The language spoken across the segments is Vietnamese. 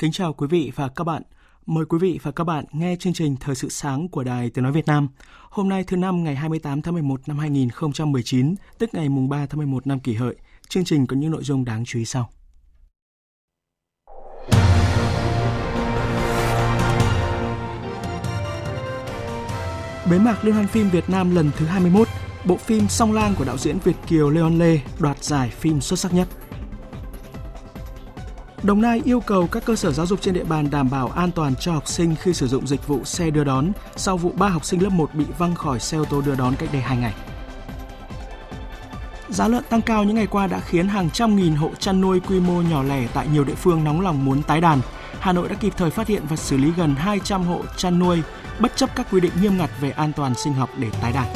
Kính chào quý vị và các bạn. Mời quý vị và các bạn nghe chương trình Thời sự sáng của Đài Tiếng Nói Việt Nam. Hôm nay thứ năm ngày 28 tháng 11 năm 2019, tức ngày mùng 3 tháng 11 năm kỷ hợi. Chương trình có những nội dung đáng chú ý sau. Bế mạc Liên hoan phim Việt Nam lần thứ 21, bộ phim Song Lang của đạo diễn Việt Kiều Leon Lê đoạt giải phim xuất sắc nhất. Đồng Nai yêu cầu các cơ sở giáo dục trên địa bàn đảm bảo an toàn cho học sinh khi sử dụng dịch vụ xe đưa đón sau vụ 3 học sinh lớp 1 bị văng khỏi xe ô tô đưa đón cách đây 2 ngày. Giá lợn tăng cao những ngày qua đã khiến hàng trăm nghìn hộ chăn nuôi quy mô nhỏ lẻ tại nhiều địa phương nóng lòng muốn tái đàn. Hà Nội đã kịp thời phát hiện và xử lý gần 200 hộ chăn nuôi bất chấp các quy định nghiêm ngặt về an toàn sinh học để tái đàn.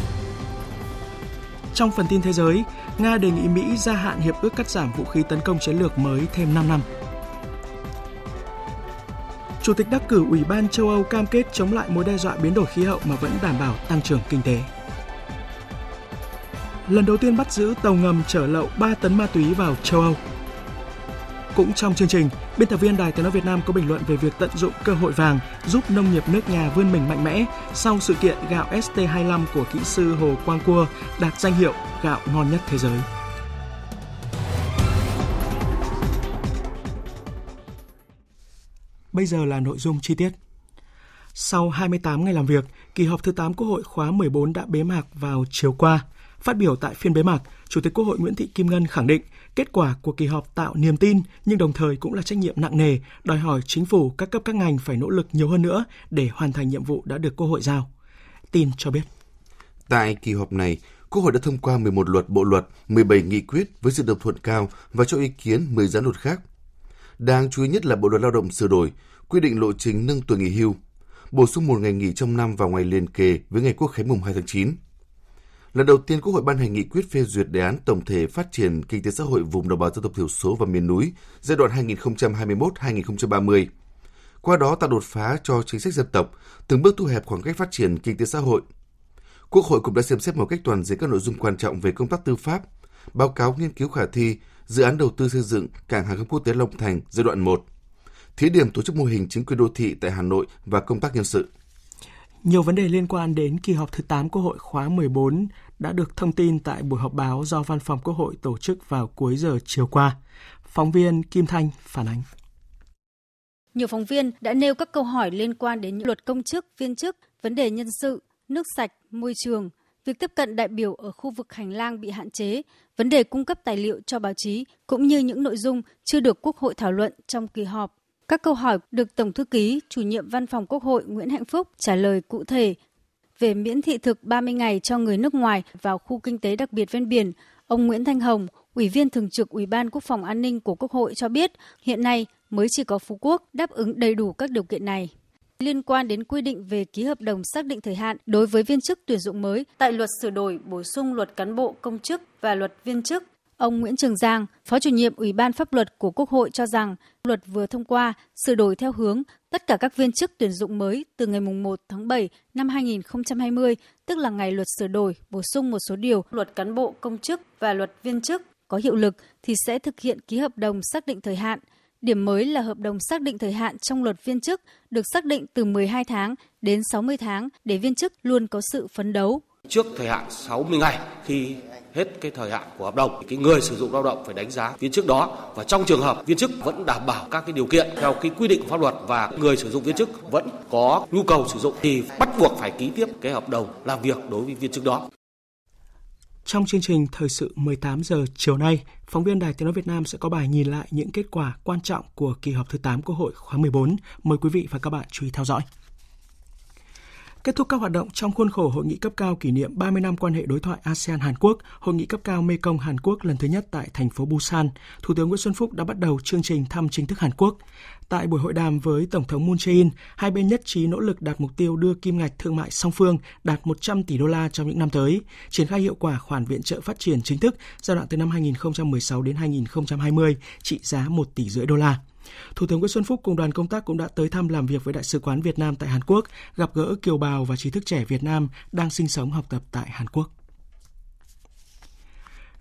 Trong phần tin thế giới, Nga đề nghị Mỹ gia hạn hiệp ước cắt giảm vũ khí tấn công chiến lược mới thêm 5 năm. Chủ tịch đắc cử Ủy ban châu Âu cam kết chống lại mối đe dọa biến đổi khí hậu mà vẫn đảm bảo tăng trưởng kinh tế. Lần đầu tiên bắt giữ tàu ngầm chở lậu 3 tấn ma túy vào châu Âu. Cũng trong chương trình, biên tập viên Đài Tiếng nói Việt Nam có bình luận về việc tận dụng cơ hội vàng giúp nông nghiệp nước nhà vươn mình mạnh mẽ sau sự kiện gạo ST25 của kỹ sư Hồ Quang Cua đạt danh hiệu gạo ngon nhất thế giới. Bây giờ là nội dung chi tiết. Sau 28 ngày làm việc, kỳ họp thứ 8 Quốc hội khóa 14 đã bế mạc vào chiều qua. Phát biểu tại phiên bế mạc, Chủ tịch Quốc hội Nguyễn Thị Kim Ngân khẳng định kết quả của kỳ họp tạo niềm tin nhưng đồng thời cũng là trách nhiệm nặng nề, đòi hỏi chính phủ các cấp các ngành phải nỗ lực nhiều hơn nữa để hoàn thành nhiệm vụ đã được Quốc hội giao. Tin cho biết. Tại kỳ họp này, Quốc hội đã thông qua 11 luật bộ luật, 17 nghị quyết với sự đồng thuận cao và cho ý kiến 10 dự luật khác. Đáng chú ý nhất là Bộ luật Lao động sửa đổi, quy định lộ trình nâng tuổi nghỉ hưu, bổ sung một ngày nghỉ trong năm vào ngày liền kề với ngày Quốc khánh mùng 2 tháng 9. Lần đầu tiên Quốc hội ban hành nghị quyết phê duyệt đề án tổng thể phát triển kinh tế xã hội vùng đồng bào dân tộc thiểu số và miền núi giai đoạn 2021-2030. Qua đó tạo đột phá cho chính sách dân tộc, từng bước thu hẹp khoảng cách phát triển kinh tế xã hội. Quốc hội cũng đã xem xét một cách toàn diện các nội dung quan trọng về công tác tư pháp, báo cáo nghiên cứu khả thi, dự án đầu tư xây dựng cảng hàng không quốc tế Long Thành giai đoạn 1, thí điểm tổ chức mô hình chính quyền đô thị tại Hà Nội và công tác nhân sự. Nhiều vấn đề liên quan đến kỳ họp thứ 8 Quốc hội khóa 14 đã được thông tin tại buổi họp báo do Văn phòng Quốc hội tổ chức vào cuối giờ chiều qua. Phóng viên Kim Thanh phản ánh. Nhiều phóng viên đã nêu các câu hỏi liên quan đến những luật công chức, viên chức, vấn đề nhân sự, nước sạch, môi trường, việc tiếp cận đại biểu ở khu vực hành lang bị hạn chế, vấn đề cung cấp tài liệu cho báo chí cũng như những nội dung chưa được Quốc hội thảo luận trong kỳ họp. Các câu hỏi được Tổng thư ký, chủ nhiệm Văn phòng Quốc hội Nguyễn Hạnh Phúc trả lời cụ thể về miễn thị thực 30 ngày cho người nước ngoài vào khu kinh tế đặc biệt ven biển. Ông Nguyễn Thanh Hồng, Ủy viên Thường trực Ủy ban Quốc phòng An ninh của Quốc hội cho biết hiện nay mới chỉ có Phú Quốc đáp ứng đầy đủ các điều kiện này liên quan đến quy định về ký hợp đồng xác định thời hạn đối với viên chức tuyển dụng mới. Tại luật sửa đổi bổ sung luật cán bộ công chức và luật viên chức. Ông Nguyễn Trường Giang, Phó chủ nhiệm Ủy ban pháp luật của Quốc hội cho rằng luật vừa thông qua sửa đổi theo hướng tất cả các viên chức tuyển dụng mới từ ngày 1 tháng 7 năm 2020, tức là ngày luật sửa đổi bổ sung một số điều. Luật cán bộ công chức và luật viên chức có hiệu lực thì sẽ thực hiện ký hợp đồng xác định thời hạn – Điểm mới là hợp đồng xác định thời hạn trong luật viên chức được xác định từ 12 tháng đến 60 tháng để viên chức luôn có sự phấn đấu. Trước thời hạn 60 ngày khi hết cái thời hạn của hợp đồng cái người sử dụng lao động phải đánh giá viên chức đó và trong trường hợp viên chức vẫn đảm bảo các cái điều kiện theo cái quy định của pháp luật và người sử dụng viên chức vẫn có nhu cầu sử dụng, thì bắt buộc phải ký tiếp cái hợp đồng làm việc đối với viên chức đó. Trong chương trình Thời sự 18 giờ chiều nay, phóng viên Đài Tiếng Nói Việt Nam sẽ có bài nhìn lại những kết quả quan trọng của kỳ họp thứ 8 Quốc hội khóa 14. Mời quý vị và các bạn chú ý theo dõi. Kết thúc các hoạt động trong khuôn khổ hội nghị cấp cao kỷ niệm 30 năm quan hệ đối thoại ASEAN Hàn Quốc, hội nghị cấp cao Mekong Hàn Quốc lần thứ nhất tại thành phố Busan, Thủ tướng Nguyễn Xuân Phúc đã bắt đầu chương trình thăm chính thức Hàn Quốc. Tại buổi hội đàm với Tổng thống Moon Jae-in, hai bên nhất trí nỗ lực đạt mục tiêu đưa kim ngạch thương mại song phương đạt 100 tỷ đô la trong những năm tới, triển khai hiệu quả khoản viện trợ phát triển chính thức giai đoạn từ năm 2016 đến 2020 trị giá 1 tỷ rưỡi đô la. Thủ tướng Nguyễn Xuân Phúc cùng đoàn công tác cũng đã tới thăm làm việc với Đại sứ quán Việt Nam tại Hàn Quốc, gặp gỡ kiều bào và trí thức trẻ Việt Nam đang sinh sống học tập tại Hàn Quốc.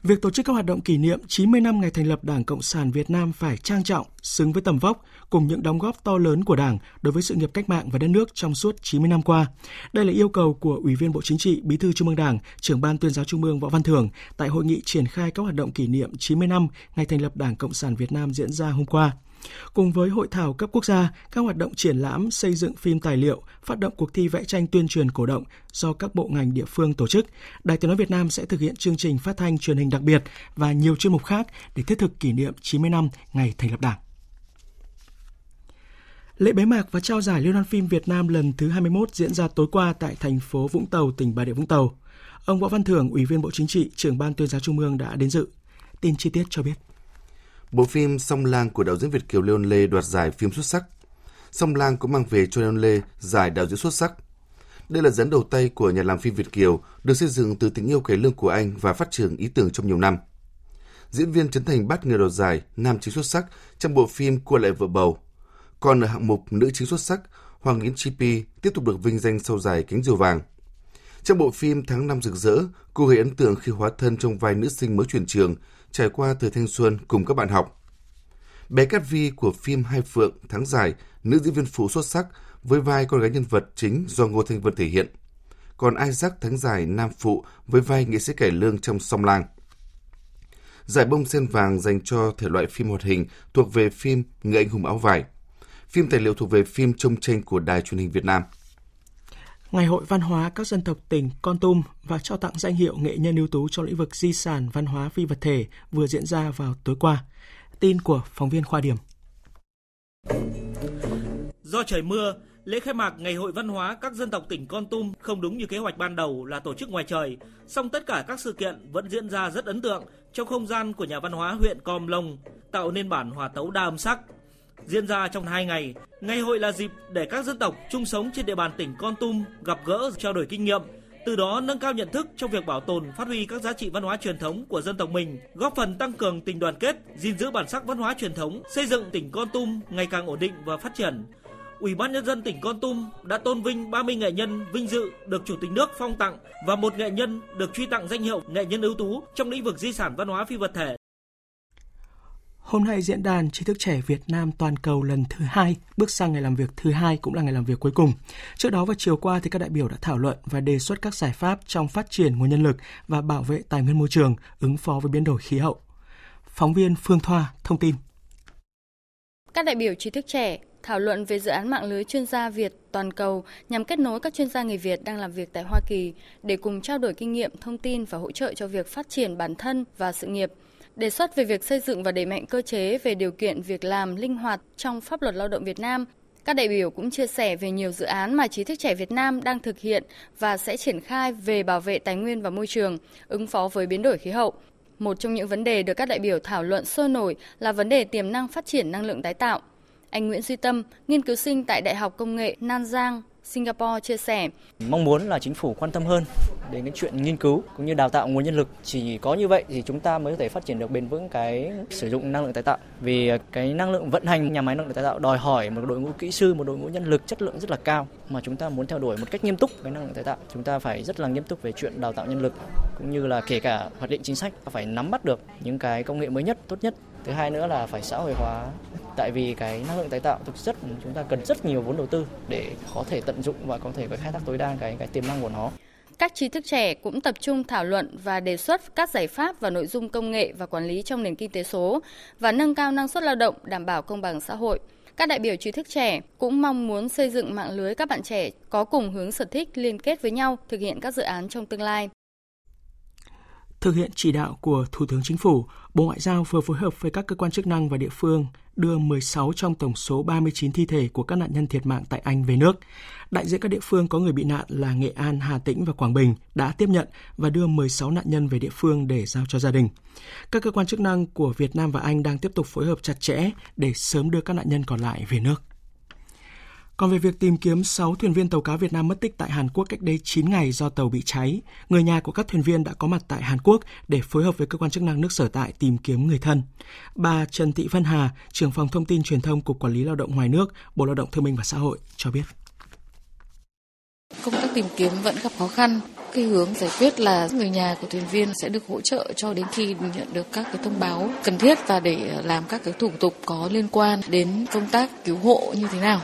Việc tổ chức các hoạt động kỷ niệm 90 năm ngày thành lập Đảng Cộng sản Việt Nam phải trang trọng, xứng với tầm vóc cùng những đóng góp to lớn của Đảng đối với sự nghiệp cách mạng và đất nước trong suốt 90 năm qua. Đây là yêu cầu của Ủy viên Bộ Chính trị, Bí thư Trung ương Đảng, trưởng ban tuyên giáo Trung ương Võ Văn Thưởng tại hội nghị triển khai các hoạt động kỷ niệm 90 năm ngày thành lập Đảng Cộng sản Việt Nam diễn ra hôm qua. Cùng với hội thảo cấp quốc gia, các hoạt động triển lãm, xây dựng phim tài liệu, phát động cuộc thi vẽ tranh tuyên truyền cổ động do các bộ ngành địa phương tổ chức, Đài Tiếng nói Việt Nam sẽ thực hiện chương trình phát thanh truyền hình đặc biệt và nhiều chuyên mục khác để thiết thực kỷ niệm 90 năm ngày thành lập Đảng. Lễ bế mạc và trao giải Liên hoan phim Việt Nam lần thứ 21 diễn ra tối qua tại thành phố Vũng Tàu, tỉnh Bà Rịa Vũng Tàu. Ông Võ Văn Thưởng, Ủy viên Bộ Chính trị, trưởng ban tuyên giáo Trung ương đã đến dự. Tin chi tiết cho biết. Bộ phim Song Lang của đạo diễn Việt Kiều Leon Lê đoạt giải phim xuất sắc. Song Lang cũng mang về cho Leon Lê giải đạo diễn xuất sắc. Đây là dẫn đầu tay của nhà làm phim Việt Kiều, được xây dựng từ tình yêu cải lương của anh và phát triển ý tưởng trong nhiều năm. Diễn viên Trấn Thành bắt người đoạt giải nam chính xuất sắc trong bộ phim Cua lại vợ bầu. Còn ở hạng mục nữ chính xuất sắc, Hoàng Yến Chi Pi tiếp tục được vinh danh sau giải cánh diều vàng. Trong bộ phim Tháng năm rực rỡ, cô gây ấn tượng khi hóa thân trong vai nữ sinh mới chuyển trường, trải qua thời thanh xuân cùng các bạn học. Bé Cát Vi của phim Hai Phượng tháng dài, nữ diễn viên phụ xuất sắc với vai con gái nhân vật chính do Ngô Thanh Vân thể hiện. Còn Isaac tháng dài nam phụ với vai nghệ sĩ cải lương trong Song Lang. Giải bông sen vàng dành cho thể loại phim hoạt hình thuộc về phim Người anh hùng áo vải. Phim tài liệu thuộc về phim trông tranh của Đài truyền hình Việt Nam. Ngày hội văn hóa các dân tộc tỉnh Con Tum và trao tặng danh hiệu nghệ nhân ưu tú trong lĩnh vực di sản văn hóa phi vật thể vừa diễn ra vào tối qua. Tin của phóng viên Khoa Điểm. Do trời mưa, lễ khai mạc Ngày hội văn hóa các dân tộc tỉnh Con Tum không đúng như kế hoạch ban đầu là tổ chức ngoài trời, song tất cả các sự kiện vẫn diễn ra rất ấn tượng trong không gian của nhà văn hóa huyện Com Long, tạo nên bản hòa tấu đa âm sắc diễn ra trong hai ngày. Ngày hội là dịp để các dân tộc chung sống trên địa bàn tỉnh Con Tum gặp gỡ, trao đổi kinh nghiệm, từ đó nâng cao nhận thức trong việc bảo tồn, phát huy các giá trị văn hóa truyền thống của dân tộc mình, góp phần tăng cường tình đoàn kết, gìn giữ bản sắc văn hóa truyền thống, xây dựng tỉnh Con Tum ngày càng ổn định và phát triển. Ủy ban nhân dân tỉnh Con Tum đã tôn vinh 30 nghệ nhân vinh dự được Chủ tịch nước phong tặng và một nghệ nhân được truy tặng danh hiệu nghệ nhân ưu tú trong lĩnh vực di sản văn hóa phi vật thể Hôm nay diễn đàn trí thức trẻ Việt Nam toàn cầu lần thứ hai bước sang ngày làm việc thứ hai cũng là ngày làm việc cuối cùng. Trước đó vào chiều qua thì các đại biểu đã thảo luận và đề xuất các giải pháp trong phát triển nguồn nhân lực và bảo vệ tài nguyên môi trường, ứng phó với biến đổi khí hậu. Phóng viên Phương Thoa thông tin. Các đại biểu trí thức trẻ thảo luận về dự án mạng lưới chuyên gia Việt toàn cầu nhằm kết nối các chuyên gia người Việt đang làm việc tại Hoa Kỳ để cùng trao đổi kinh nghiệm, thông tin và hỗ trợ cho việc phát triển bản thân và sự nghiệp – đề xuất về việc xây dựng và đẩy mạnh cơ chế về điều kiện việc làm linh hoạt trong pháp luật lao động Việt Nam. Các đại biểu cũng chia sẻ về nhiều dự án mà trí thức trẻ Việt Nam đang thực hiện và sẽ triển khai về bảo vệ tài nguyên và môi trường, ứng phó với biến đổi khí hậu. Một trong những vấn đề được các đại biểu thảo luận sôi nổi là vấn đề tiềm năng phát triển năng lượng tái tạo. Anh Nguyễn Duy Tâm, nghiên cứu sinh tại Đại học Công nghệ Nan Giang, Singapore chia sẻ. Mong muốn là chính phủ quan tâm hơn đến cái chuyện nghiên cứu cũng như đào tạo nguồn nhân lực. Chỉ có như vậy thì chúng ta mới có thể phát triển được bền vững cái sử dụng năng lượng tái tạo. Vì cái năng lượng vận hành nhà máy năng lượng tái tạo đòi hỏi một đội ngũ kỹ sư, một đội ngũ nhân lực chất lượng rất là cao mà chúng ta muốn theo đuổi một cách nghiêm túc cái năng lượng tái tạo. Chúng ta phải rất là nghiêm túc về chuyện đào tạo nhân lực cũng như là kể cả hoạch định chính sách phải nắm bắt được những cái công nghệ mới nhất, tốt nhất. Thứ hai nữa là phải xã hội hóa tại vì cái năng lượng tái tạo thực chất chúng ta cần rất nhiều vốn đầu tư để có thể tận dụng và có thể khai thác tối đa cái cái tiềm năng của nó. Các trí thức trẻ cũng tập trung thảo luận và đề xuất các giải pháp và nội dung công nghệ và quản lý trong nền kinh tế số và nâng cao năng suất lao động, đảm bảo công bằng xã hội. Các đại biểu trí thức trẻ cũng mong muốn xây dựng mạng lưới các bạn trẻ có cùng hướng sở thích liên kết với nhau thực hiện các dự án trong tương lai. Thực hiện chỉ đạo của Thủ tướng Chính phủ, Bộ Ngoại giao vừa phối hợp với các cơ quan chức năng và địa phương đưa 16 trong tổng số 39 thi thể của các nạn nhân thiệt mạng tại Anh về nước. Đại diện các địa phương có người bị nạn là Nghệ An, Hà Tĩnh và Quảng Bình đã tiếp nhận và đưa 16 nạn nhân về địa phương để giao cho gia đình. Các cơ quan chức năng của Việt Nam và Anh đang tiếp tục phối hợp chặt chẽ để sớm đưa các nạn nhân còn lại về nước. Còn về việc tìm kiếm 6 thuyền viên tàu cá Việt Nam mất tích tại Hàn Quốc cách đây 9 ngày do tàu bị cháy, người nhà của các thuyền viên đã có mặt tại Hàn Quốc để phối hợp với cơ quan chức năng nước sở tại tìm kiếm người thân. Bà Trần Thị Vân Hà, trưởng phòng thông tin truyền thông Cục Quản lý Lao động ngoài nước, Bộ Lao động Thương minh và Xã hội cho biết. Công tác tìm kiếm vẫn gặp khó khăn. Cái hướng giải quyết là người nhà của thuyền viên sẽ được hỗ trợ cho đến khi nhận được các cái thông báo cần thiết và để làm các cái thủ tục có liên quan đến công tác cứu hộ như thế nào.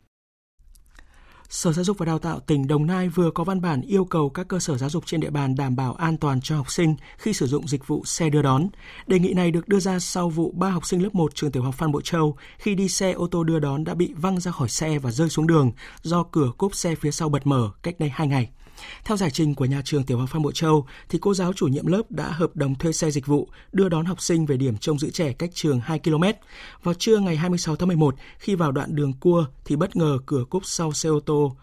Sở Giáo dục và Đào tạo tỉnh Đồng Nai vừa có văn bản yêu cầu các cơ sở giáo dục trên địa bàn đảm bảo an toàn cho học sinh khi sử dụng dịch vụ xe đưa đón. Đề nghị này được đưa ra sau vụ ba học sinh lớp 1 trường tiểu học Phan Bội Châu khi đi xe ô tô đưa đón đã bị văng ra khỏi xe và rơi xuống đường do cửa cốp xe phía sau bật mở cách đây 2 ngày. Theo giải trình của nhà trường tiểu học Phan Bội Châu, thì cô giáo chủ nhiệm lớp đã hợp đồng thuê xe dịch vụ đưa đón học sinh về điểm trông giữ trẻ cách trường 2 km. Vào trưa ngày 26 tháng 11, khi vào đoạn đường cua thì bất ngờ cửa cốp sau xe ô tô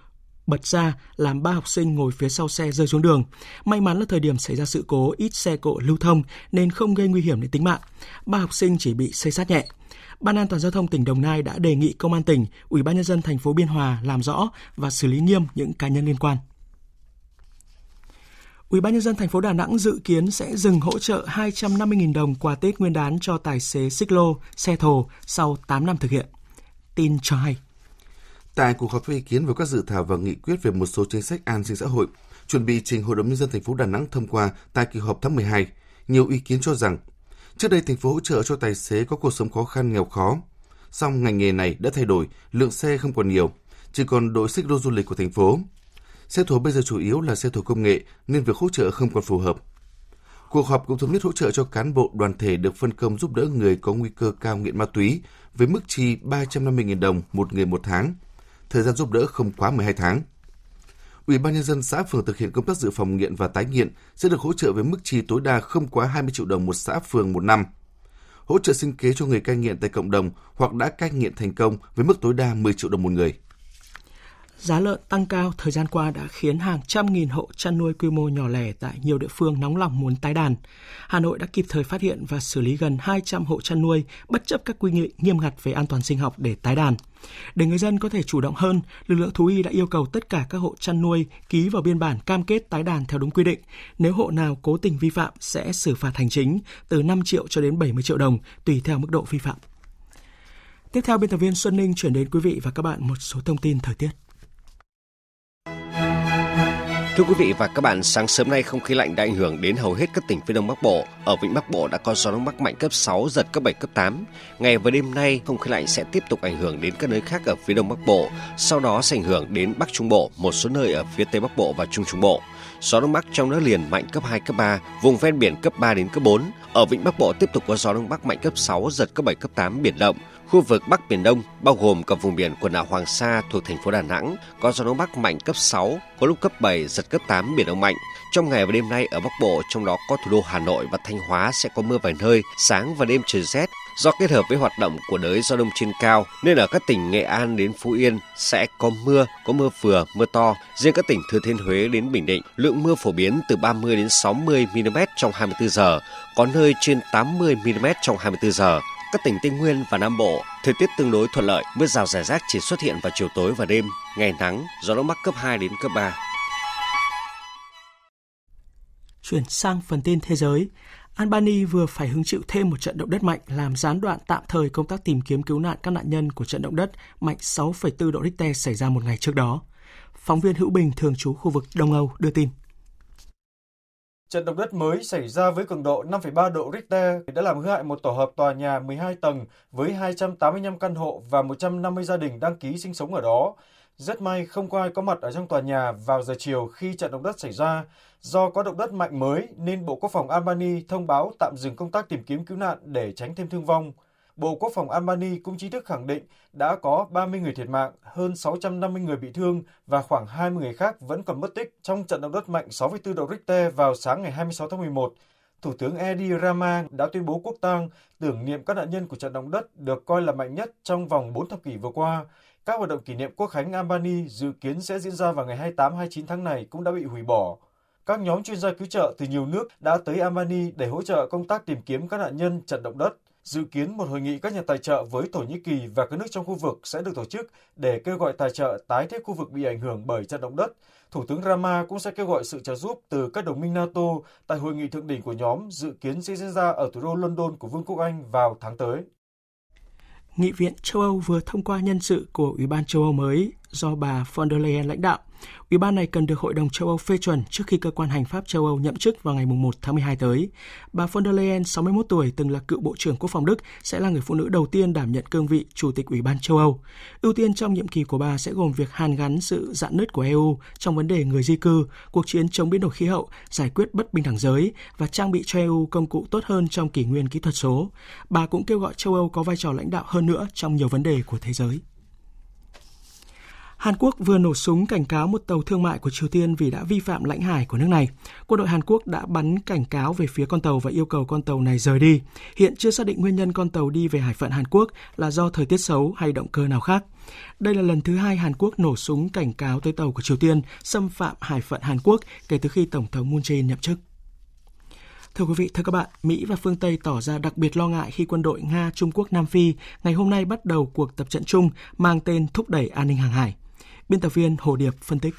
bật ra làm ba học sinh ngồi phía sau xe rơi xuống đường. May mắn là thời điểm xảy ra sự cố ít xe cộ lưu thông nên không gây nguy hiểm đến tính mạng. Ba học sinh chỉ bị xây sát nhẹ. Ban an toàn giao thông tỉnh Đồng Nai đã đề nghị công an tỉnh, Ủy ban nhân dân thành phố Biên Hòa làm rõ và xử lý nghiêm những cá nhân liên quan. Ủy ban nhân dân thành phố Đà Nẵng dự kiến sẽ dừng hỗ trợ 250.000 đồng quà Tết Nguyên đán cho tài xế xích lô, xe thồ sau 8 năm thực hiện. Tin cho hay. Tại cuộc họp với ý kiến về các dự thảo và nghị quyết về một số chính sách an sinh xã hội, chuẩn bị trình Hội đồng nhân dân thành phố Đà Nẵng thông qua tại kỳ họp tháng 12, nhiều ý kiến cho rằng trước đây thành phố hỗ trợ cho tài xế có cuộc sống khó khăn nghèo khó, song ngành nghề này đã thay đổi, lượng xe không còn nhiều, chỉ còn đội xích lô du lịch của thành phố. Xe thổ bây giờ chủ yếu là xe thổ công nghệ, nên việc hỗ trợ không còn phù hợp. Cuộc họp cũng thống nhất hỗ trợ cho cán bộ đoàn thể được phân công giúp đỡ người có nguy cơ cao nghiện ma túy với mức chi 350.000 đồng một người một tháng. Thời gian giúp đỡ không quá 12 tháng. Ủy ban nhân dân xã phường thực hiện công tác dự phòng nghiện và tái nghiện sẽ được hỗ trợ với mức chi tối đa không quá 20 triệu đồng một xã phường một năm. Hỗ trợ sinh kế cho người cai nghiện tại cộng đồng hoặc đã cai nghiện thành công với mức tối đa 10 triệu đồng một người. Giá lợn tăng cao thời gian qua đã khiến hàng trăm nghìn hộ chăn nuôi quy mô nhỏ lẻ tại nhiều địa phương nóng lòng muốn tái đàn. Hà Nội đã kịp thời phát hiện và xử lý gần 200 hộ chăn nuôi bất chấp các quy định nghiêm ngặt về an toàn sinh học để tái đàn. Để người dân có thể chủ động hơn, lực lượng thú y đã yêu cầu tất cả các hộ chăn nuôi ký vào biên bản cam kết tái đàn theo đúng quy định. Nếu hộ nào cố tình vi phạm sẽ xử phạt hành chính từ 5 triệu cho đến 70 triệu đồng tùy theo mức độ vi phạm. Tiếp theo, biên tập viên Xuân Ninh chuyển đến quý vị và các bạn một số thông tin thời tiết. Thưa quý vị và các bạn, sáng sớm nay không khí lạnh đã ảnh hưởng đến hầu hết các tỉnh phía Đông Bắc Bộ. Ở Vịnh Bắc Bộ đã có gió đông bắc mạnh cấp 6, giật cấp 7, cấp 8. Ngày và đêm nay, không khí lạnh sẽ tiếp tục ảnh hưởng đến các nơi khác ở phía Đông Bắc Bộ, sau đó sẽ ảnh hưởng đến Bắc Trung Bộ, một số nơi ở phía Tây Bắc Bộ và Trung Trung Bộ. Gió đông bắc trong đất liền mạnh cấp 2, cấp 3, vùng ven biển cấp 3 đến cấp 4. Ở Vịnh Bắc Bộ tiếp tục có gió đông bắc mạnh cấp 6, giật cấp 7, cấp 8, biển động. Khu vực Bắc Biển Đông, bao gồm cả vùng biển quần đảo Hoàng Sa thuộc thành phố Đà Nẵng, có gió đông bắc mạnh cấp 6, có lúc cấp 7, giật cấp 8, biển động mạnh. Trong ngày và đêm nay ở Bắc Bộ, trong đó có thủ đô Hà Nội và Thanh Hóa sẽ có mưa vài nơi, sáng và đêm trời rét. Do kết hợp với hoạt động của đới gió đông trên cao, nên ở các tỉnh Nghệ An đến Phú Yên sẽ có mưa, có mưa vừa, mưa to. Riêng các tỉnh Thừa Thiên Huế đến Bình Định, lượng mưa phổ biến từ 30 đến 60 mm trong 24 giờ, có nơi trên 80 mm trong 24 giờ. Các tỉnh Tây Nguyên và Nam Bộ, thời tiết tương đối thuận lợi, mưa rào rải rác chỉ xuất hiện vào chiều tối và đêm, ngày nắng, gió đông bắc cấp 2 đến cấp 3. Chuyển sang phần tin thế giới, Albany vừa phải hứng chịu thêm một trận động đất mạnh làm gián đoạn tạm thời công tác tìm kiếm cứu nạn các nạn nhân của trận động đất mạnh 6,4 độ Richter xảy ra một ngày trước đó. Phóng viên Hữu Bình thường trú khu vực Đông Âu đưa tin. Trận động đất mới xảy ra với cường độ 5,3 độ Richter đã làm hư hại một tổ hợp tòa nhà 12 tầng với 285 căn hộ và 150 gia đình đăng ký sinh sống ở đó. Rất may không có ai có mặt ở trong tòa nhà vào giờ chiều khi trận động đất xảy ra. Do có động đất mạnh mới nên Bộ Quốc phòng Albany thông báo tạm dừng công tác tìm kiếm cứu nạn để tránh thêm thương vong. Bộ Quốc phòng Albany cũng chính thức khẳng định đã có 30 người thiệt mạng, hơn 650 người bị thương và khoảng 20 người khác vẫn còn mất tích trong trận động đất mạnh 6,4 độ Richter vào sáng ngày 26 tháng 11. Thủ tướng Edi Rama đã tuyên bố quốc tang tưởng niệm các nạn nhân của trận động đất được coi là mạnh nhất trong vòng 4 thập kỷ vừa qua. Các hoạt động kỷ niệm quốc khánh Albany dự kiến sẽ diễn ra vào ngày 28-29 tháng này cũng đã bị hủy bỏ. Các nhóm chuyên gia cứu trợ từ nhiều nước đã tới Albany để hỗ trợ công tác tìm kiếm các nạn nhân trận động đất. Dự kiến một hội nghị các nhà tài trợ với Thổ Nhĩ Kỳ và các nước trong khu vực sẽ được tổ chức để kêu gọi tài trợ tái thiết khu vực bị ảnh hưởng bởi trận động đất. Thủ tướng Rama cũng sẽ kêu gọi sự trợ giúp từ các đồng minh NATO tại hội nghị thượng đỉnh của nhóm dự kiến sẽ diễn ra ở thủ đô London của Vương quốc Anh vào tháng tới. Nghị viện châu Âu vừa thông qua nhân sự của Ủy ban châu Âu mới do bà von der Leyen lãnh đạo. Ủy ban này cần được Hội đồng châu Âu phê chuẩn trước khi cơ quan hành pháp châu Âu nhậm chức vào ngày 1 tháng 12 tới. Bà von der Leyen, 61 tuổi, từng là cựu Bộ trưởng Quốc phòng Đức, sẽ là người phụ nữ đầu tiên đảm nhận cương vị Chủ tịch Ủy ban châu Âu. Ưu tiên trong nhiệm kỳ của bà sẽ gồm việc hàn gắn sự dạn nứt của EU trong vấn đề người di cư, cuộc chiến chống biến đổi khí hậu, giải quyết bất bình đẳng giới và trang bị cho EU công cụ tốt hơn trong kỷ nguyên kỹ thuật số. Bà cũng kêu gọi châu Âu có vai trò lãnh đạo hơn nữa trong nhiều vấn đề của thế giới. Hàn Quốc vừa nổ súng cảnh cáo một tàu thương mại của Triều Tiên vì đã vi phạm lãnh hải của nước này. Quân đội Hàn Quốc đã bắn cảnh cáo về phía con tàu và yêu cầu con tàu này rời đi. Hiện chưa xác định nguyên nhân con tàu đi về hải phận Hàn Quốc là do thời tiết xấu hay động cơ nào khác. Đây là lần thứ hai Hàn Quốc nổ súng cảnh cáo tới tàu của Triều Tiên xâm phạm hải phận Hàn Quốc kể từ khi Tổng thống Moon Jae-in nhậm chức. Thưa quý vị, thưa các bạn, Mỹ và phương Tây tỏ ra đặc biệt lo ngại khi quân đội Nga, Trung Quốc, Nam Phi ngày hôm nay bắt đầu cuộc tập trận chung mang tên thúc đẩy an ninh hàng hải. Biên tập viên Hồ Điệp phân tích.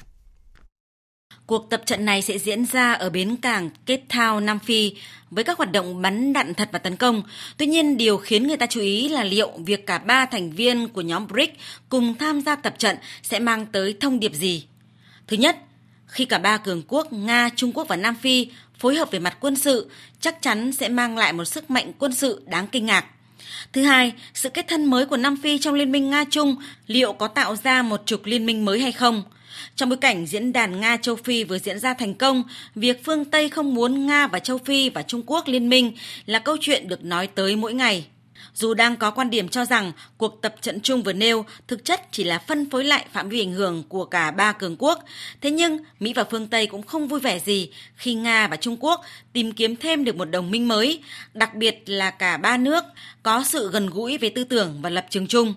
Cuộc tập trận này sẽ diễn ra ở bến cảng Cape Town, Nam Phi với các hoạt động bắn đạn thật và tấn công. Tuy nhiên, điều khiến người ta chú ý là liệu việc cả ba thành viên của nhóm BRICS cùng tham gia tập trận sẽ mang tới thông điệp gì. Thứ nhất, khi cả ba cường quốc Nga, Trung Quốc và Nam Phi phối hợp về mặt quân sự, chắc chắn sẽ mang lại một sức mạnh quân sự đáng kinh ngạc. Thứ hai, sự kết thân mới của Nam Phi trong Liên minh Nga-Trung liệu có tạo ra một trục liên minh mới hay không? Trong bối cảnh diễn đàn Nga-Châu Phi vừa diễn ra thành công, việc phương Tây không muốn Nga và Châu Phi và Trung Quốc liên minh là câu chuyện được nói tới mỗi ngày. Dù đang có quan điểm cho rằng cuộc tập trận chung vừa nêu thực chất chỉ là phân phối lại phạm vi ảnh hưởng của cả ba cường quốc, thế nhưng Mỹ và phương Tây cũng không vui vẻ gì khi Nga và Trung Quốc tìm kiếm thêm được một đồng minh mới, đặc biệt là cả ba nước có sự gần gũi về tư tưởng và lập trường chung.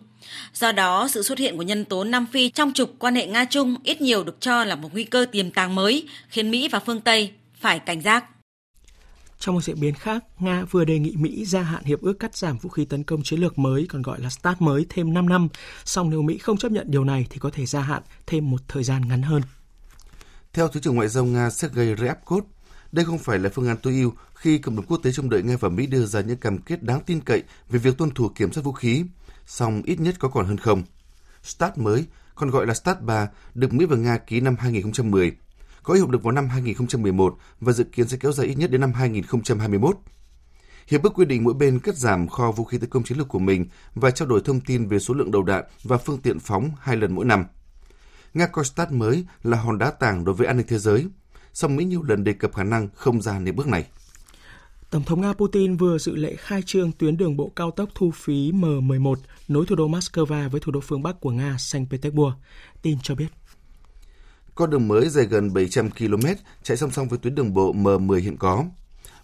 Do đó, sự xuất hiện của nhân tố Nam Phi trong trục quan hệ Nga-Trung ít nhiều được cho là một nguy cơ tiềm tàng mới, khiến Mỹ và phương Tây phải cảnh giác. Trong một diễn biến khác, Nga vừa đề nghị Mỹ gia hạn hiệp ước cắt giảm vũ khí tấn công chiến lược mới còn gọi là START mới thêm 5 năm, song nếu Mỹ không chấp nhận điều này thì có thể gia hạn thêm một thời gian ngắn hơn. Theo Thứ trưởng Ngoại giao Nga Sergei Ryabkov, đây không phải là phương án tối ưu khi cộng đồng quốc tế trông đợi Nga và Mỹ đưa ra những cam kết đáng tin cậy về việc tuân thủ kiểm soát vũ khí, song ít nhất có còn hơn không. START mới, còn gọi là START 3, được Mỹ và Nga ký năm 2010 có hiệu lực vào năm 2011 và dự kiến sẽ kéo dài ít nhất đến năm 2021. Hiệp ước quy định mỗi bên cắt giảm kho vũ khí tấn công chiến lược của mình và trao đổi thông tin về số lượng đầu đạn và phương tiện phóng hai lần mỗi năm. Nga coi START mới là hòn đá tảng đối với an ninh thế giới, song Mỹ nhiều lần đề cập khả năng không ra đến bước này. Tổng thống Nga Putin vừa dự lễ khai trương tuyến đường bộ cao tốc thu phí M11 nối thủ đô Moscow với thủ đô phương Bắc của Nga, Saint Petersburg. Tin cho biết. Con đường mới dài gần 700 km chạy song song với tuyến đường bộ M10 hiện có.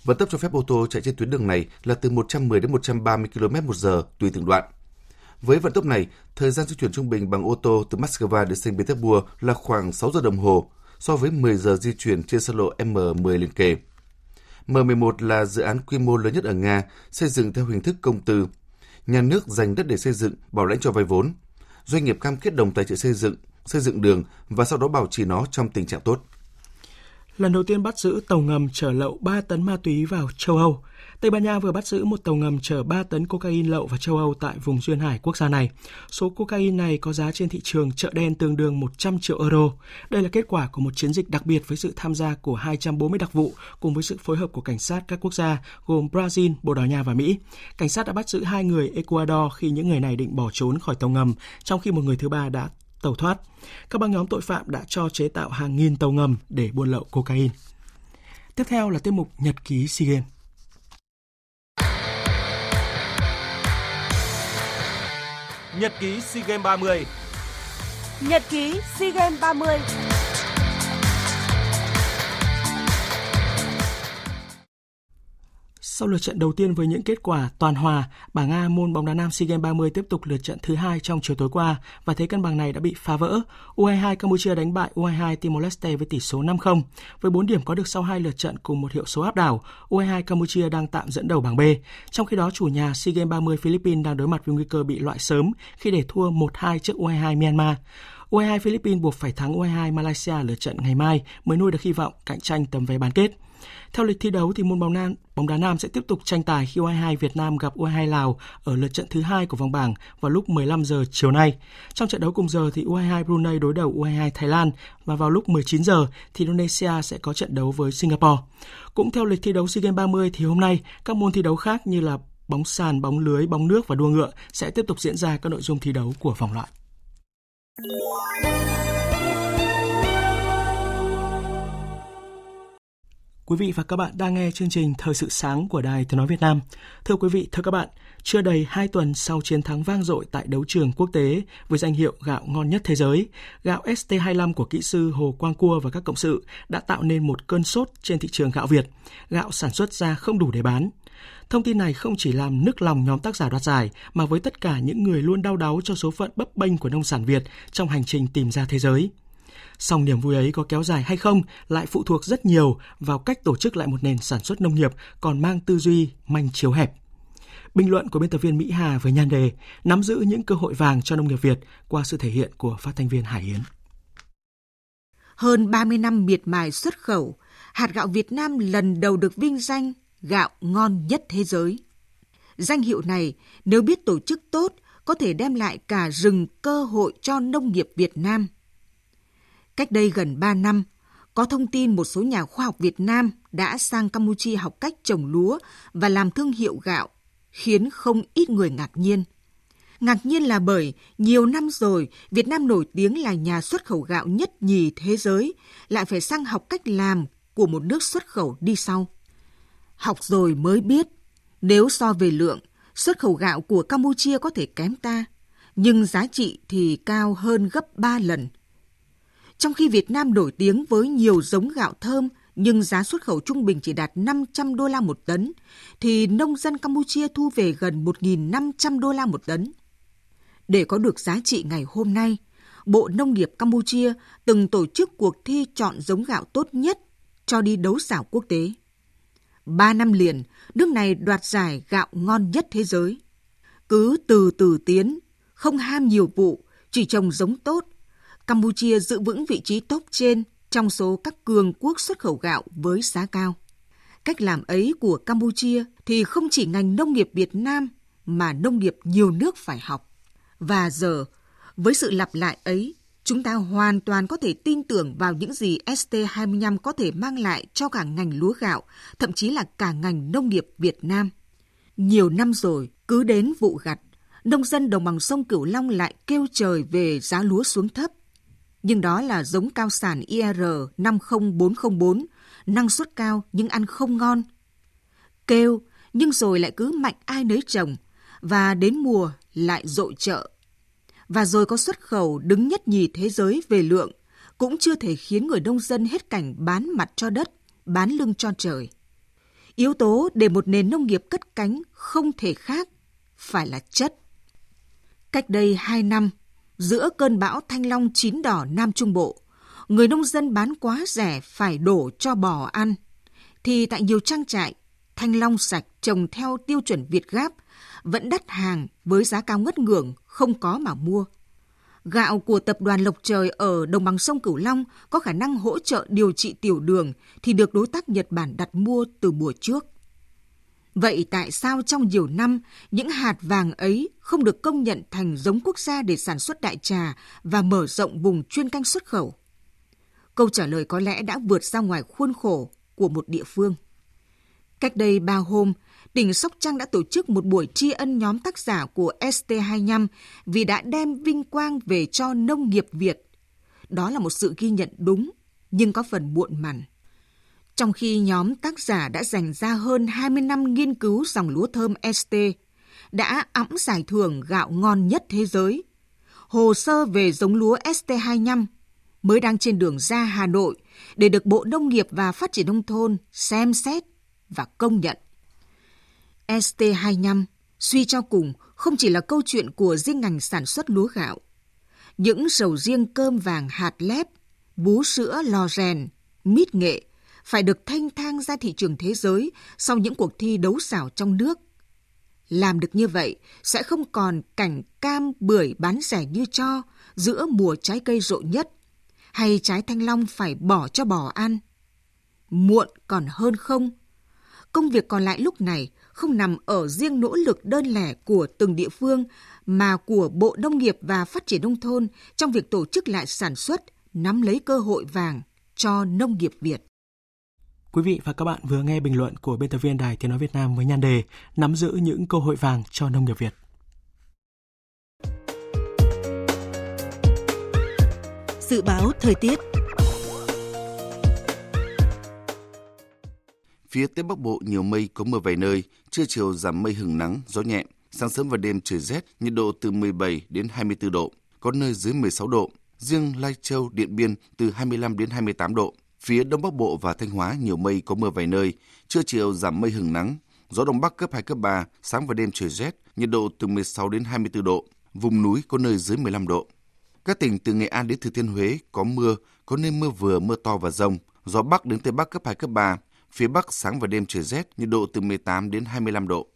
Vận tốc cho phép ô tô chạy trên tuyến đường này là từ 110 đến 130 km một giờ tùy từng đoạn. Với vận tốc này, thời gian di chuyển trung bình bằng ô tô từ Moscow đến Saint Petersburg là khoảng 6 giờ đồng hồ so với 10 giờ di chuyển trên xa lộ M10 liền kề. M11 là dự án quy mô lớn nhất ở Nga, xây dựng theo hình thức công tư. Nhà nước dành đất để xây dựng, bảo lãnh cho vay vốn. Doanh nghiệp cam kết đồng tài trợ xây dựng, xây dựng đường và sau đó bảo trì nó trong tình trạng tốt. Lần đầu tiên bắt giữ tàu ngầm chở lậu 3 tấn ma túy vào châu Âu. Tây Ban Nha vừa bắt giữ một tàu ngầm chở 3 tấn cocaine lậu vào châu Âu tại vùng duyên hải quốc gia này. Số cocaine này có giá trên thị trường chợ đen tương đương 100 triệu euro. Đây là kết quả của một chiến dịch đặc biệt với sự tham gia của 240 đặc vụ cùng với sự phối hợp của cảnh sát các quốc gia gồm Brazil, Bồ Đào Nha và Mỹ. Cảnh sát đã bắt giữ hai người Ecuador khi những người này định bỏ trốn khỏi tàu ngầm, trong khi một người thứ ba đã tàu thoát. Các băng nhóm tội phạm đã cho chế tạo hàng nghìn tàu ngầm để buôn lậu cocaine. Tiếp theo là tiết mục Nhật ký SEA Games. Nhật ký SEA Games 30 Nhật ký SEA Games 30 Sau lượt trận đầu tiên với những kết quả toàn hòa, bảng A môn bóng đá nam SEA Games 30 tiếp tục lượt trận thứ hai trong chiều tối qua và thế cân bằng này đã bị phá vỡ. U22 Campuchia đánh bại U22 Timor Leste với tỷ số 5-0. Với 4 điểm có được sau hai lượt trận cùng một hiệu số áp đảo, U22 Campuchia đang tạm dẫn đầu bảng B. Trong khi đó, chủ nhà SEA Games 30 Philippines đang đối mặt với nguy cơ bị loại sớm khi để thua 1-2 trước U22 Myanmar. U22 Philippines buộc phải thắng U22 Malaysia lượt trận ngày mai mới nuôi được hy vọng cạnh tranh tầm vé bán kết. Theo lịch thi đấu thì môn bóng nam bóng đá nam sẽ tiếp tục tranh tài khi U22 Việt Nam gặp U22 Lào ở lượt trận thứ hai của vòng bảng vào lúc 15 giờ chiều nay. Trong trận đấu cùng giờ thì U22 Brunei đối đầu U22 Thái Lan và vào lúc 19 giờ thì Indonesia sẽ có trận đấu với Singapore. Cũng theo lịch thi đấu SEA Games 30 thì hôm nay các môn thi đấu khác như là bóng sàn, bóng lưới, bóng nước và đua ngựa sẽ tiếp tục diễn ra các nội dung thi đấu của vòng loại. Quý vị và các bạn đang nghe chương trình Thời sự sáng của Đài Tiếng Nói Việt Nam. Thưa quý vị, thưa các bạn, chưa đầy 2 tuần sau chiến thắng vang dội tại đấu trường quốc tế với danh hiệu gạo ngon nhất thế giới, gạo ST25 của kỹ sư Hồ Quang Cua và các cộng sự đã tạo nên một cơn sốt trên thị trường gạo Việt. Gạo sản xuất ra không đủ để bán. Thông tin này không chỉ làm nức lòng nhóm tác giả đoạt giải mà với tất cả những người luôn đau đáu cho số phận bấp bênh của nông sản Việt trong hành trình tìm ra thế giới. Song niềm vui ấy có kéo dài hay không lại phụ thuộc rất nhiều vào cách tổ chức lại một nền sản xuất nông nghiệp còn mang tư duy manh chiếu hẹp. Bình luận của biên tập viên Mỹ Hà với nhan đề nắm giữ những cơ hội vàng cho nông nghiệp Việt qua sự thể hiện của phát thanh viên Hải Yến. Hơn 30 năm miệt mài xuất khẩu, hạt gạo Việt Nam lần đầu được vinh danh gạo ngon nhất thế giới. Danh hiệu này nếu biết tổ chức tốt có thể đem lại cả rừng cơ hội cho nông nghiệp Việt Nam. Cách đây gần 3 năm, có thông tin một số nhà khoa học Việt Nam đã sang Campuchia học cách trồng lúa và làm thương hiệu gạo, khiến không ít người ngạc nhiên. Ngạc nhiên là bởi nhiều năm rồi Việt Nam nổi tiếng là nhà xuất khẩu gạo nhất nhì thế giới, lại phải sang học cách làm của một nước xuất khẩu đi sau. Học rồi mới biết, nếu so về lượng, xuất khẩu gạo của Campuchia có thể kém ta, nhưng giá trị thì cao hơn gấp 3 lần. Trong khi Việt Nam nổi tiếng với nhiều giống gạo thơm nhưng giá xuất khẩu trung bình chỉ đạt 500 đô la một tấn, thì nông dân Campuchia thu về gần 1.500 đô la một tấn. Để có được giá trị ngày hôm nay, Bộ Nông nghiệp Campuchia từng tổ chức cuộc thi chọn giống gạo tốt nhất cho đi đấu xảo quốc tế. Ba năm liền, nước này đoạt giải gạo ngon nhất thế giới. Cứ từ từ tiến, không ham nhiều vụ, chỉ trồng giống tốt, Campuchia giữ vững vị trí top trên trong số các cường quốc xuất khẩu gạo với giá cao. Cách làm ấy của Campuchia thì không chỉ ngành nông nghiệp Việt Nam mà nông nghiệp nhiều nước phải học. Và giờ, với sự lặp lại ấy, chúng ta hoàn toàn có thể tin tưởng vào những gì ST25 có thể mang lại cho cả ngành lúa gạo, thậm chí là cả ngành nông nghiệp Việt Nam. Nhiều năm rồi, cứ đến vụ gặt, nông dân đồng bằng sông Cửu Long lại kêu trời về giá lúa xuống thấp. Nhưng đó là giống cao sản IR 50404, năng suất cao nhưng ăn không ngon. Kêu, nhưng rồi lại cứ mạnh ai nấy trồng, và đến mùa lại dội chợ và rồi có xuất khẩu đứng nhất nhì thế giới về lượng, cũng chưa thể khiến người nông dân hết cảnh bán mặt cho đất, bán lưng cho trời. Yếu tố để một nền nông nghiệp cất cánh không thể khác, phải là chất. Cách đây hai năm, giữa cơn bão thanh long chín đỏ Nam Trung Bộ, người nông dân bán quá rẻ phải đổ cho bò ăn, thì tại nhiều trang trại, thanh long sạch trồng theo tiêu chuẩn Việt Gáp vẫn đắt hàng với giá cao ngất ngưỡng không có mà mua. Gạo của tập đoàn Lộc Trời ở đồng bằng sông Cửu Long có khả năng hỗ trợ điều trị tiểu đường thì được đối tác Nhật Bản đặt mua từ mùa trước. Vậy tại sao trong nhiều năm những hạt vàng ấy không được công nhận thành giống quốc gia để sản xuất đại trà và mở rộng vùng chuyên canh xuất khẩu? Câu trả lời có lẽ đã vượt ra ngoài khuôn khổ của một địa phương. Cách đây ba hôm, tỉnh Sóc Trăng đã tổ chức một buổi tri ân nhóm tác giả của ST25 vì đã đem vinh quang về cho nông nghiệp Việt. Đó là một sự ghi nhận đúng, nhưng có phần muộn màng. Trong khi nhóm tác giả đã dành ra hơn 20 năm nghiên cứu dòng lúa thơm ST, đã ẵm giải thưởng gạo ngon nhất thế giới. Hồ sơ về giống lúa ST25 mới đang trên đường ra Hà Nội để được Bộ Nông nghiệp và Phát triển Nông thôn xem xét và công nhận. ST25 suy cho cùng không chỉ là câu chuyện của riêng ngành sản xuất lúa gạo. Những sầu riêng cơm vàng hạt lép, bú sữa lò rèn, mít nghệ phải được thanh thang ra thị trường thế giới sau những cuộc thi đấu xảo trong nước. Làm được như vậy sẽ không còn cảnh cam bưởi bán rẻ như cho giữa mùa trái cây rộ nhất, hay trái thanh long phải bỏ cho bò ăn. Muộn còn hơn không. Công việc còn lại lúc này không nằm ở riêng nỗ lực đơn lẻ của từng địa phương mà của Bộ Nông nghiệp và Phát triển Nông thôn trong việc tổ chức lại sản xuất, nắm lấy cơ hội vàng cho nông nghiệp Việt. Quý vị và các bạn vừa nghe bình luận của biên tập viên Đài Tiếng Nói Việt Nam với nhan đề Nắm giữ những cơ hội vàng cho nông nghiệp Việt. Dự báo thời tiết Phía Tây Bắc Bộ nhiều mây có mưa vài nơi, trưa chiều giảm mây hừng nắng, gió nhẹ. Sáng sớm và đêm trời rét, nhiệt độ từ 17 đến 24 độ, có nơi dưới 16 độ. Riêng Lai Châu, Điện Biên từ 25 đến 28 độ. Phía Đông Bắc Bộ và Thanh Hóa nhiều mây có mưa vài nơi, trưa chiều giảm mây hừng nắng, gió Đông Bắc cấp 2, cấp 3, sáng và đêm trời rét, nhiệt độ từ 16 đến 24 độ, vùng núi có nơi dưới 15 độ. Các tỉnh từ Nghệ An đến Thừa Thiên Huế có mưa, có nơi mưa vừa, mưa to và rông, gió Bắc đến Tây Bắc cấp 2, cấp 3, phía Bắc sáng và đêm trời rét, nhiệt độ từ 18 đến 25 độ.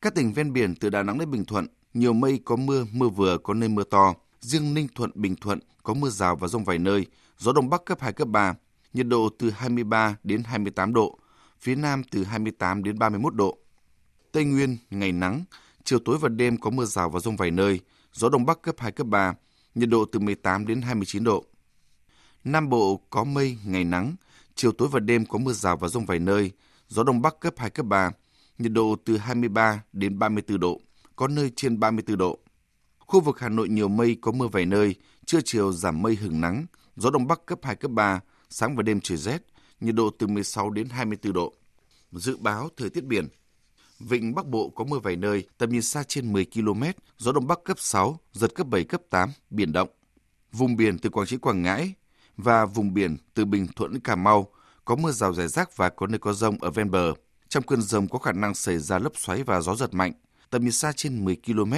Các tỉnh ven biển từ Đà Nẵng đến Bình Thuận, nhiều mây có mưa, mưa vừa, có nơi mưa to. Riêng Ninh Thuận, Bình Thuận có mưa rào và rông vài nơi, gió Đông Bắc cấp 2, cấp 3, nhiệt độ từ 23 đến 28 độ, phía Nam từ 28 đến 31 độ. Tây Nguyên, ngày nắng, chiều tối và đêm có mưa rào và rông vài nơi, gió Đông Bắc cấp 2, cấp 3, nhiệt độ từ 18 đến 29 độ. Nam Bộ có mây, ngày nắng, chiều tối và đêm có mưa rào và rông vài nơi, gió Đông Bắc cấp 2, cấp 3, nhiệt độ từ 23 đến 34 độ, có nơi trên 34 độ. Khu vực Hà Nội nhiều mây có mưa vài nơi, trưa chiều giảm mây hứng nắng, gió Đông Bắc cấp 2, cấp 3, sáng và đêm trời rét, nhiệt độ từ 16 đến 24 độ. Dự báo thời tiết biển. Vịnh Bắc Bộ có mưa vài nơi, tầm nhìn xa trên 10 km, gió Đông Bắc cấp 6, giật cấp 7, cấp 8, biển động. Vùng biển từ Quảng Trị Quảng Ngãi và vùng biển từ Bình Thuận Cà Mau có mưa rào rải rác và có nơi có rông ở ven bờ. Trong cơn rông có khả năng xảy ra lốc xoáy và gió giật mạnh. Tầm nhìn xa trên 10 km,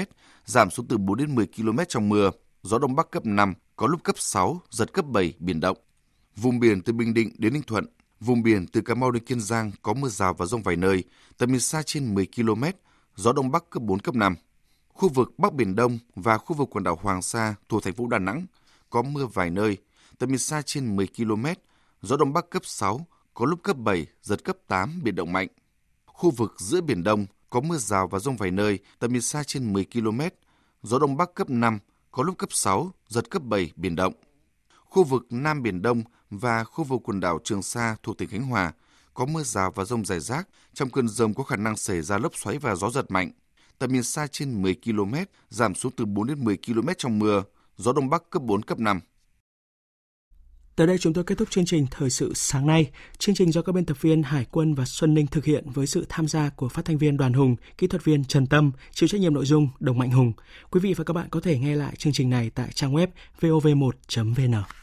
giảm xuống từ 4 đến 10 km trong mưa. Gió Đông Bắc cấp 5, có lúc cấp 6, giật cấp 7, biển động. Vùng biển từ Bình Định đến Ninh Thuận, vùng biển từ Cà Mau đến Kiên Giang có mưa rào và rông vài nơi, tầm nhìn xa trên 10 km, gió Đông Bắc cấp 4, cấp 5. Khu vực Bắc Biển Đông và khu vực quần đảo Hoàng Sa thuộc thành phố Đà Nẵng có mưa vài nơi, tầm nhìn xa trên 10 km, gió Đông Bắc cấp 6, có lúc cấp 7, giật cấp 8, biển động mạnh. Khu vực giữa Biển Đông có mưa rào và rông vài nơi, tầm nhìn xa trên 10 km, gió Đông Bắc cấp 5, có lúc cấp 6, giật cấp 7, biển động. Khu vực Nam Biển Đông và khu vực quần đảo Trường Sa thuộc tỉnh Khánh Hòa có mưa rào và rông rải rác, trong cơn rông có khả năng xảy ra lốc xoáy và gió giật mạnh. Tầm nhìn xa trên 10 km, giảm xuống từ 4 đến 10 km trong mưa, gió Đông Bắc cấp 4, cấp 5. Tới đây chúng tôi kết thúc chương trình Thời sự sáng nay. Chương trình do các biên tập viên Hải quân và Xuân Ninh thực hiện với sự tham gia của phát thanh viên Đoàn Hùng, kỹ thuật viên Trần Tâm, chịu trách nhiệm nội dung Đồng Mạnh Hùng. Quý vị và các bạn có thể nghe lại chương trình này tại trang web vov1.vn.